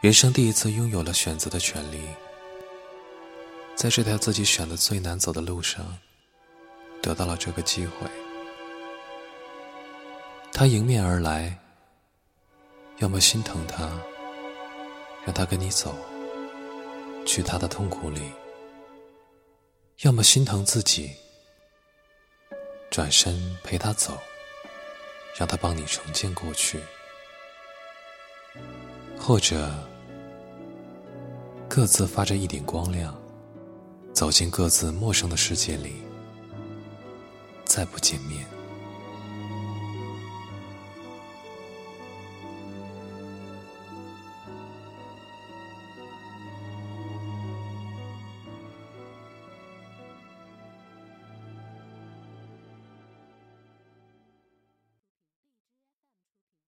人生第一次拥有了选择的权利，在这条自己选的最难走的路上，得到了这个机会。他迎面而来，要么心疼他，让他跟你走，去他的痛苦里；要么心疼自己，转身陪他走，让他帮你重建过去；或者各自发着一点光亮，走进各自陌生的世界里，再不见面。